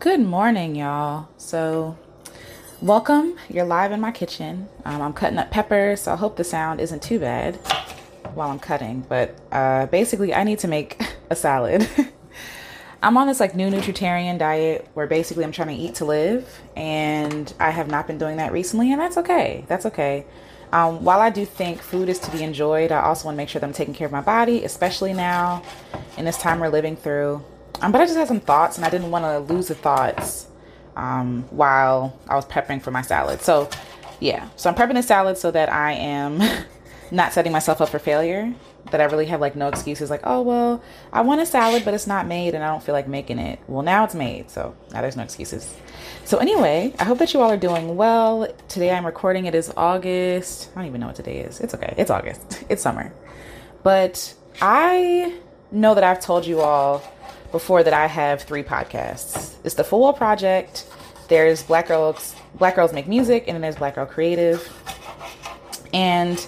Good morning, y'all. So, welcome. You're live in my kitchen. Um, I'm cutting up peppers, so I hope the sound isn't too bad while I'm cutting. But uh, basically, I need to make a salad. I'm on this like new nutritarian diet where basically I'm trying to eat to live, and I have not been doing that recently, and that's okay. That's okay. Um, while I do think food is to be enjoyed, I also want to make sure that I'm taking care of my body, especially now in this time we're living through. Um, but I just had some thoughts, and I didn't want to lose the thoughts um, while I was prepping for my salad. So, yeah, so I'm prepping a salad so that I am not setting myself up for failure. That I really have like no excuses, like, oh, well, I want a salad, but it's not made and I don't feel like making it. Well, now it's made, so now there's no excuses. So, anyway, I hope that you all are doing well. Today I'm recording, it is August. I don't even know what today is. It's okay, it's August, it's summer. But I know that I've told you all before that I have three podcasts. It's the Full Well Project. There's Black Girls Black Girls Make Music, and then there's Black Girl Creative. And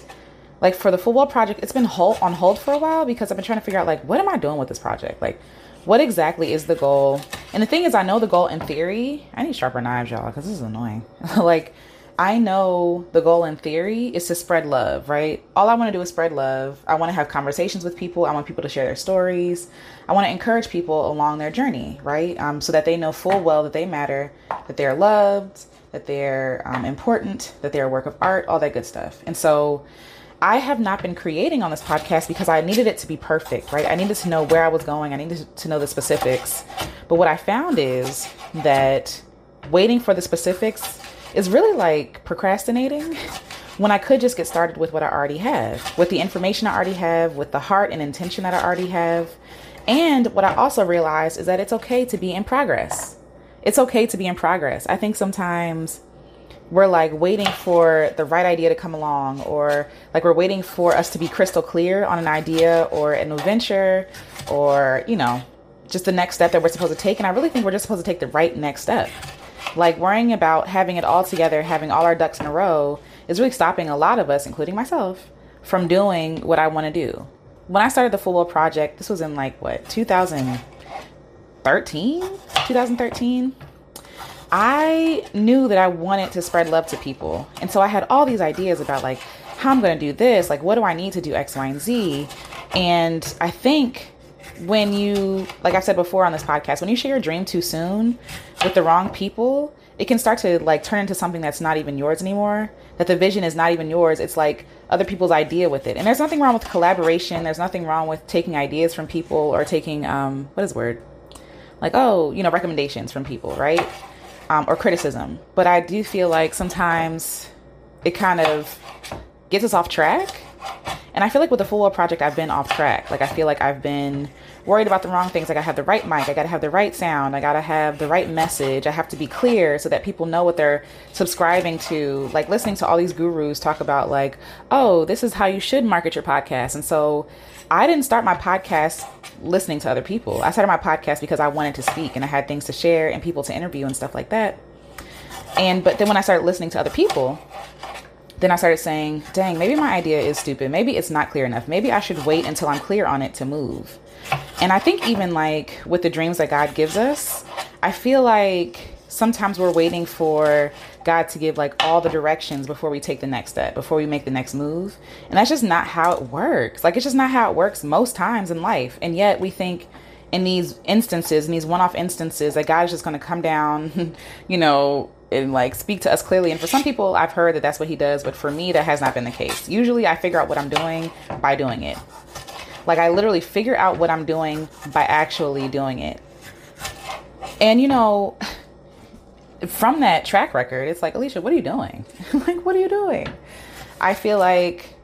like for the Full Well Project, it's been hold, on hold for a while because I've been trying to figure out like what am I doing with this project? Like what exactly is the goal? And the thing is, I know the goal in theory. I need sharper knives, y'all, because this is annoying. like I know the goal in theory is to spread love, right? All I want to do is spread love. I want to have conversations with people. I want people to share their stories. I want to encourage people along their journey, right? Um, so that they know full well that they matter, that they're loved, that they're um, important, that they're a work of art, all that good stuff. And so I have not been creating on this podcast because I needed it to be perfect, right? I needed to know where I was going, I needed to know the specifics. But what I found is that waiting for the specifics is really like procrastinating when I could just get started with what I already have, with the information I already have, with the heart and intention that I already have. And what I also realized is that it's okay to be in progress. It's okay to be in progress. I think sometimes we're like waiting for the right idea to come along, or like we're waiting for us to be crystal clear on an idea or a new venture, or, you know, just the next step that we're supposed to take. And I really think we're just supposed to take the right next step. Like worrying about having it all together, having all our ducks in a row, is really stopping a lot of us, including myself, from doing what I want to do. When I started the Full Well Project, this was in like what, 2013? 2013? I knew that I wanted to spread love to people. And so I had all these ideas about like how I'm going to do this, like what do I need to do X, Y, and Z. And I think when you, like I said before on this podcast, when you share your dream too soon with the wrong people, it can start to like turn into something that's not even yours anymore. That the vision is not even yours. It's like other people's idea with it. And there's nothing wrong with collaboration. There's nothing wrong with taking ideas from people or taking um what is word? Like, oh, you know, recommendations from people, right? Um, or criticism. But I do feel like sometimes it kind of gets us off track and I feel like with the Full Well Project, I've been off track. Like I feel like I've been worried about the wrong things. Like I have the right mic. I gotta have the right sound. I gotta have the right message. I have to be clear so that people know what they're subscribing to. Like listening to all these gurus talk about like, oh, this is how you should market your podcast. And so I didn't start my podcast listening to other people. I started my podcast because I wanted to speak and I had things to share and people to interview and stuff like that. And but then when I started listening to other people, then I started saying, dang, maybe my idea is stupid. Maybe it's not clear enough. Maybe I should wait until I'm clear on it to move. And I think even like with the dreams that God gives us, I feel like sometimes we're waiting for God to give like all the directions before we take the next step, before we make the next move. And that's just not how it works. Like it's just not how it works most times in life. And yet we think in these instances, in these one off instances, that God is just going to come down, you know, and like speak to us clearly. And for some people, I've heard that that's what he does, but for me, that has not been the case. Usually, I figure out what I'm doing by doing it. Like, I literally figure out what I'm doing by actually doing it. And you know, from that track record, it's like, Alecia, what are you doing? like, what are you doing? I feel like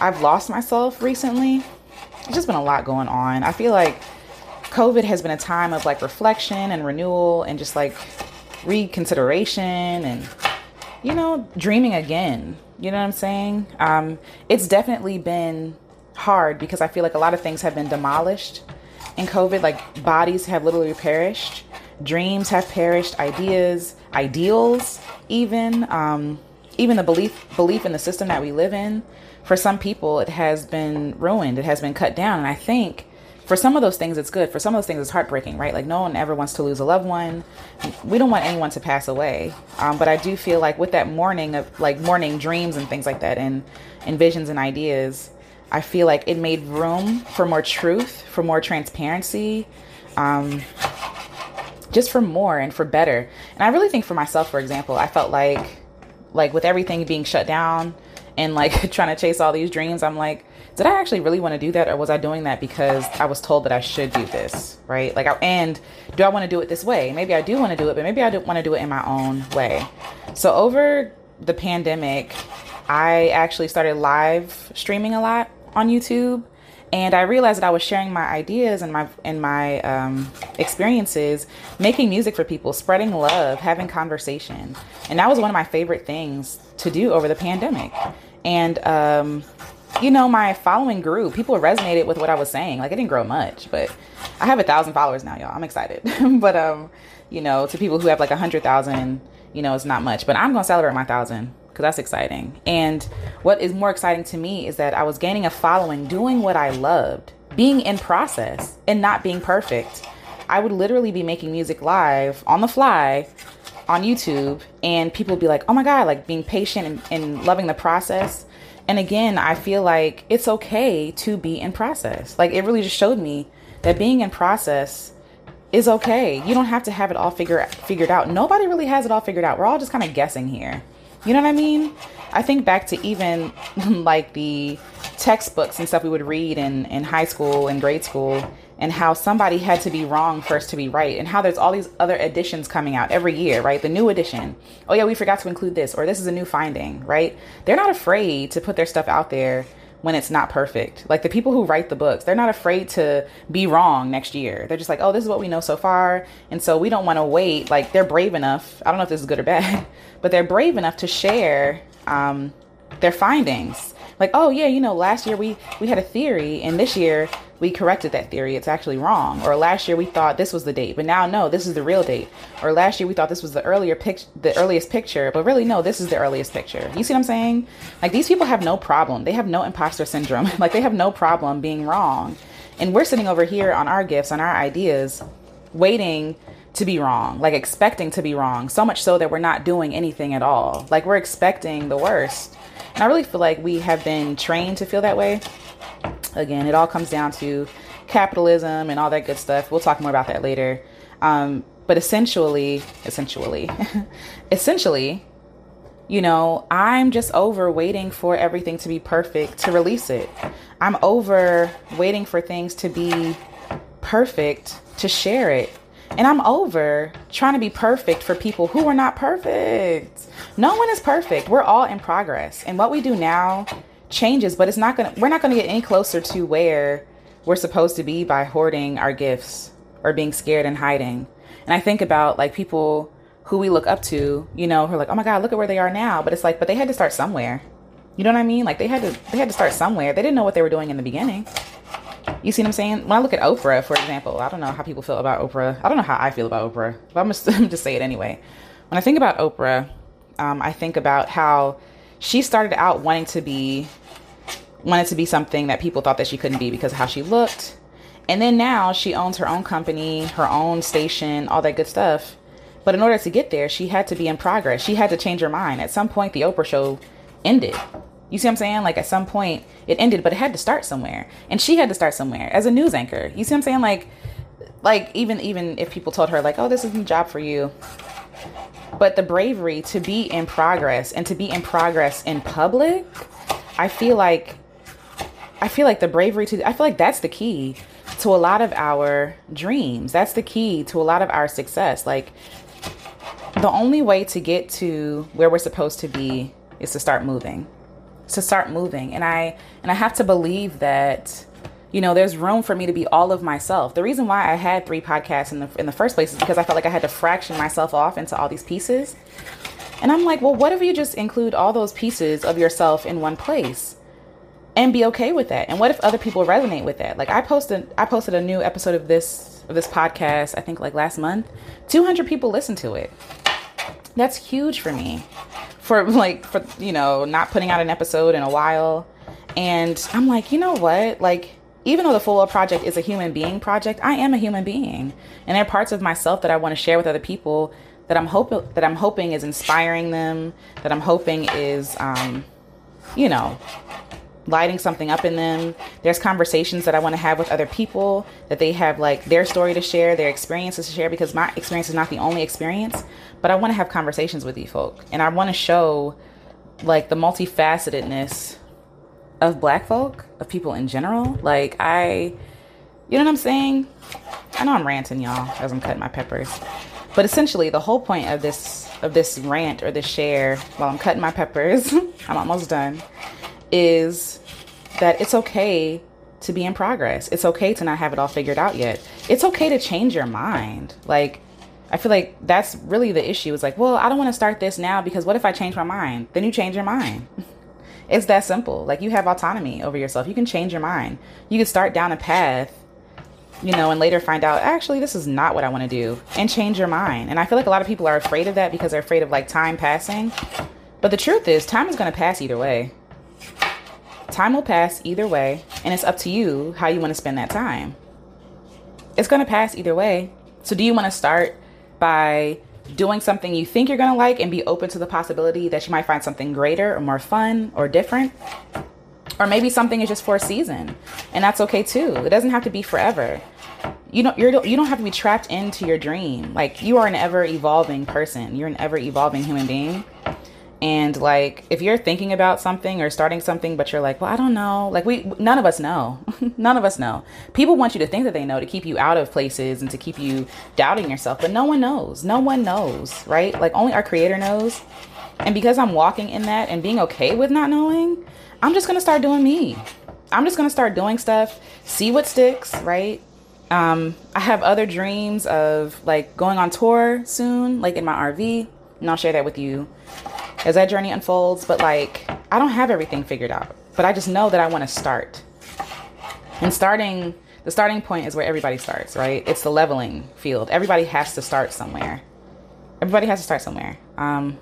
I've lost myself recently. It's just been a lot going on. I feel like COVID has been a time of like reflection and renewal and just like reconsideration and you know dreaming again. You know what i'm saying? Um, it's definitely been hard because i feel like a lot of things have been demolished in covid. Like bodies have literally perished. Dreams have perished. Ideas ideals even um, even the belief belief in the system that we live in. For some people it has been ruined. It has been cut down. And i think for some of those things it's good. For some of those things it's heartbreaking right? Like no one ever wants to lose a loved one. We don't want anyone to pass away. Um, but i do feel like with that mourning of like mourning dreams and things like that and and visions and ideas i feel like it made room for more truth for more transparency um, just for more and for better. And i really think for myself for example i felt like like with everything being shut down and like trying to chase all these dreams i'm like did I actually really want to do that or was I doing that because I was told that I should do this, right? Like, I, and do I want to do it this way? Maybe I do want to do it, but maybe I don't want to do it in my own way. So, over the pandemic, I actually started live streaming a lot on YouTube and I realized that I was sharing my ideas and my and my um, experiences, making music for people, spreading love, having conversation, and that was one of my favorite things to do over the pandemic. And um, you know, my following grew. People resonated with what I was saying. Like it didn't grow much, but I have a thousand followers now, y'all. I'm excited. but um, you know, to people who have like a hundred thousand, you know, it's not much. But I'm gonna celebrate my thousand because that's exciting. And what is more exciting to me is that I was gaining a following, doing what I loved, being in process, and not being perfect. I would literally be making music live on the fly on YouTube, and people would be like, "Oh my god!" Like being patient and, and loving the process and again, I feel like it's okay to be in process. Like it really just showed me that being in process is okay. You don't have to have it all figure, figured out. Nobody really has it all figured out. We're all just kind of guessing here. You know what I mean? I think back to even like the textbooks and stuff we would read in, in high school and grade school and how somebody had to be wrong first to be right and how there's all these other editions coming out every year right? The new edition oh yeah we forgot to include this or this is a new finding right? They're not afraid to put their stuff out there when it's not perfect. Like the people who write the books they're not afraid to be wrong next year. They're just like oh this is what we know so far and so we don't want to wait. Like they're brave enough i don't know if this is good or bad but they're brave enough to share um, their findings. Like oh yeah you know last year we we had a theory and this year we corrected that theory. It's actually wrong. Or last year we thought this was the date but now no this is the real date. Or last year we thought this was the earlier pic the earliest picture but really no this is the earliest picture. You see what i'm saying? Like these people have no problem. They have no imposter syndrome. Like they have no problem being wrong. And we're sitting over here on our gifts on our ideas waiting to be wrong like expecting to be wrong so much so that we're not doing anything at all. Like we're expecting the worst and I really feel like we have been trained to feel that way. Again, it all comes down to capitalism and all that good stuff. We'll talk more about that later. Um, but essentially, essentially, essentially, you know, I'm just over waiting for everything to be perfect to release it. I'm over waiting for things to be perfect to share it. And I'm over trying to be perfect for people who are not perfect. No one is perfect. We're all in progress. And what we do now changes, but it's not going to we're not going to get any closer to where we're supposed to be by hoarding our gifts or being scared and hiding. And I think about like people who we look up to, you know, who are like, "Oh my god, look at where they are now." But it's like, but they had to start somewhere. You know what I mean? Like they had to they had to start somewhere. They didn't know what they were doing in the beginning. You see what I'm saying? When I look at Oprah, for example, I don't know how people feel about Oprah. I don't know how I feel about Oprah, but I'm just, just say it anyway. When I think about Oprah, um, I think about how she started out wanting to be wanted to be something that people thought that she couldn't be because of how she looked. And then now she owns her own company, her own station, all that good stuff. But in order to get there, she had to be in progress. She had to change her mind. At some point, the Oprah show ended. You see what I'm saying? Like at some point it ended, but it had to start somewhere. And she had to start somewhere as a news anchor. You see what I'm saying? Like like even even if people told her like, "Oh, this isn't a job for you." But the bravery to be in progress and to be in progress in public, I feel like I feel like the bravery to I feel like that's the key to a lot of our dreams. That's the key to a lot of our success. Like the only way to get to where we're supposed to be is to start moving to start moving. And i and i have to believe that you know there's room for me to be all of myself. The reason why i had three podcasts in the in the first place is because i felt like i had to fraction myself off into all these pieces. And i'm like well what if you just include all those pieces of yourself in one place and be okay with that? And what if other people resonate with that? Like i posted i posted a new episode of this of this podcast i think like last month. 200 people listened to it. That's huge for me for like for you know not putting out an episode in a while. And i'm like you know what? Like even though the Full Well Project is a human being project, I am a human being, and there are parts of myself that I want to share with other people that I'm hoping that I'm hoping is inspiring them, that I'm hoping is, um, you know, lighting something up in them. There's conversations that I want to have with other people that they have like their story to share, their experiences to share, because my experience is not the only experience. But I want to have conversations with you folk, and I want to show like the multifacetedness of black folk, of people in general. Like I you know what I'm saying? I know I'm ranting y'all as I'm cutting my peppers. But essentially the whole point of this of this rant or this share while I'm cutting my peppers, I'm almost done, is that it's okay to be in progress. It's okay to not have it all figured out yet. It's okay to change your mind. Like I feel like that's really the issue. It's like, well, I don't want to start this now because what if I change my mind? Then you change your mind. it's that simple. Like you have autonomy over yourself. You can change your mind. You can start down a path, you know, and later find out actually this is not what I want to do and change your mind. And I feel like a lot of people are afraid of that because they're afraid of like time passing. But the truth is, time is going to pass either way. Time will pass either way, and it's up to you how you want to spend that time. It's going to pass either way. So do you want to start by doing something you think you're going to like and be open to the possibility that you might find something greater or more fun or different. Or maybe something is just for a season, and that's okay too. It doesn't have to be forever. You don't you're you don't have to be trapped into your dream. Like you are an ever evolving person. You're an ever evolving human being. And like if you're thinking about something or starting something but you're like, "Well, I don't know." Like we none of us know. none of us know. People want you to think that they know to keep you out of places and to keep you doubting yourself, but no one knows. No one knows, right? Like only our creator knows. And because I'm walking in that and being okay with not knowing, I'm just to start doing me. I'm just to start doing stuff, see what sticks, right? Um, I have other dreams of like going on tour soon, like in my RV, and I'll share that with you as that journey unfolds. But like, I don't have everything figured out, but I just know that I want to start. And starting, the starting point is where everybody starts, right? It's the leveling field. Everybody has to start somewhere. Everybody has to start somewhere. Um,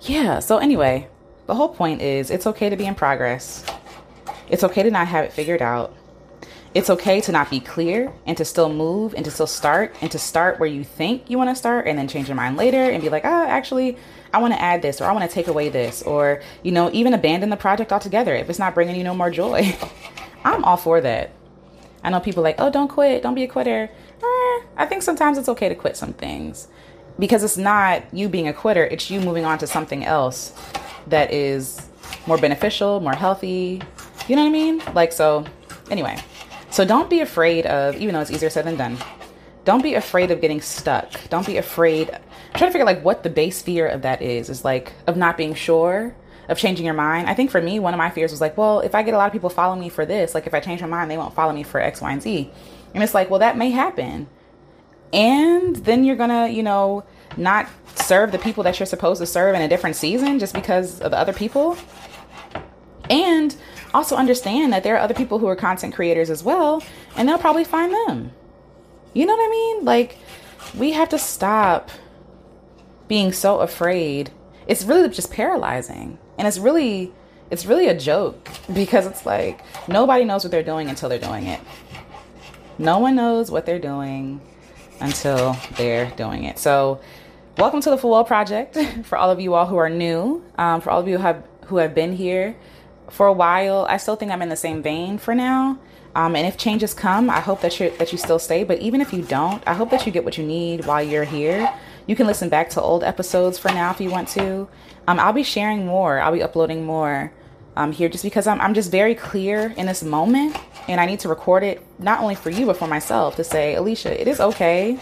yeah. So anyway, the whole point is it's okay to be in progress. It's okay to not have it figured out. It's okay to not be clear and to still move and to still start and to start where you think you want to start and then change your mind later and be like, ah, oh, actually, I want to add this or I want to take away this or, you know, even abandon the project altogether if it's not bringing you no more joy. I'm all for that. I know people like, oh, don't quit, don't be a quitter. Eh, I think sometimes it's okay to quit some things because it's not you being a quitter, it's you moving on to something else that is more beneficial, more healthy. You know what I mean? Like, so, anyway. So don't be afraid of, even though it's easier said than done, don't be afraid of getting stuck. Don't be afraid. Trying to figure like what the base fear of that is, is like of not being sure, of changing your mind. I think for me, one of my fears was like, well, if I get a lot of people following me for this, like if I change my mind, they won't follow me for X, Y, and Z. And it's like, well, that may happen. And then you're gonna, you know, not serve the people that you're supposed to serve in a different season just because of the other people. And also understand that there are other people who are content creators as well, and they'll probably find them. You know what I mean? Like, we have to stop being so afraid. It's really just paralyzing. And it's really it's really a joke because it's like nobody knows what they're doing until they're doing it. No one knows what they're doing until they're doing it. So, welcome to the Full Project for all of you all who are new. Um, for all of you who have who have been here for a while. I still think I'm in the same vein for now. Um, and if changes come, I hope that you that you still stay. But even if you don't, I hope that you get what you need while you're here. You can listen back to old episodes for now if you want to. Um, I'll be sharing more. I'll be uploading more um, here just because I'm I'm just very clear in this moment, and I need to record it not only for you but for myself to say, Alecia, it is okay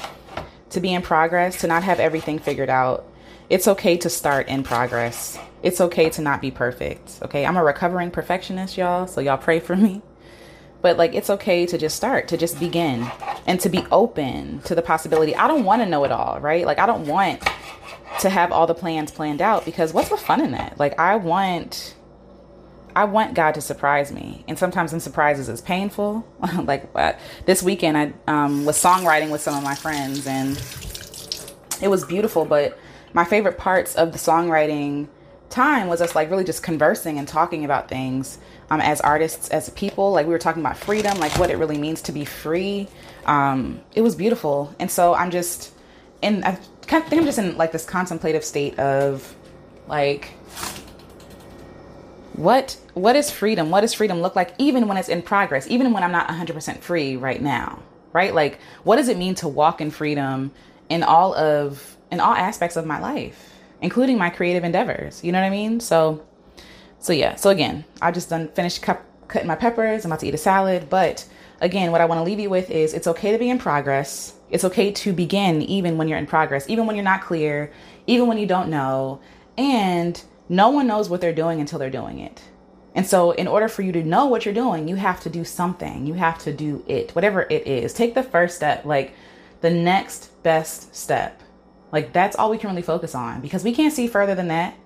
to be in progress, to not have everything figured out. It's okay to start in progress. It's okay to not be perfect. Okay. I'm a recovering perfectionist, y'all. So y'all pray for me. But like, it's okay to just start, to just begin and to be open to the possibility. I don't want to know it all, right? Like, I don't want to have all the plans planned out because what's the fun in that? Like, I want. I want God to surprise me, and sometimes in surprises is painful. like uh, this weekend, I um, was songwriting with some of my friends, and it was beautiful. But my favorite parts of the songwriting time was us like really just conversing and talking about things um, as artists, as people. Like we were talking about freedom, like what it really means to be free. Um, it was beautiful, and so I'm just in. I kind of think I'm just in like this contemplative state of like what what is freedom what does freedom look like even when it's in progress even when i'm not 100% free right now right like what does it mean to walk in freedom in all of in all aspects of my life including my creative endeavors you know what i mean so so yeah so again i just done finished cutting my peppers i'm about to eat a salad but again what i want to leave you with is it's okay to be in progress it's okay to begin even when you're in progress even when you're not clear even when you don't know and no one knows what they're doing until they're doing it. And so, in order for you to know what you're doing, you have to do something. You have to do it, whatever it is. Take the first step, like the next best step. Like, that's all we can really focus on because we can't see further than that.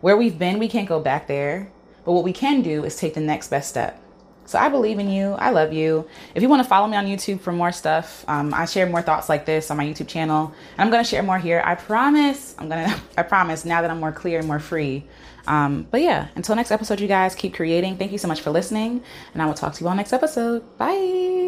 Where we've been, we can't go back there. But what we can do is take the next best step. So I believe in you. I love you. If you want to follow me on YouTube for more stuff, um, I share more thoughts like this on my YouTube channel. And I'm going to share more here. I promise. I'm going to, I promise now that I'm more clear and more free. Um, but yeah, until next episode, you guys keep creating. Thank you so much for listening. And I will talk to you all next episode. Bye.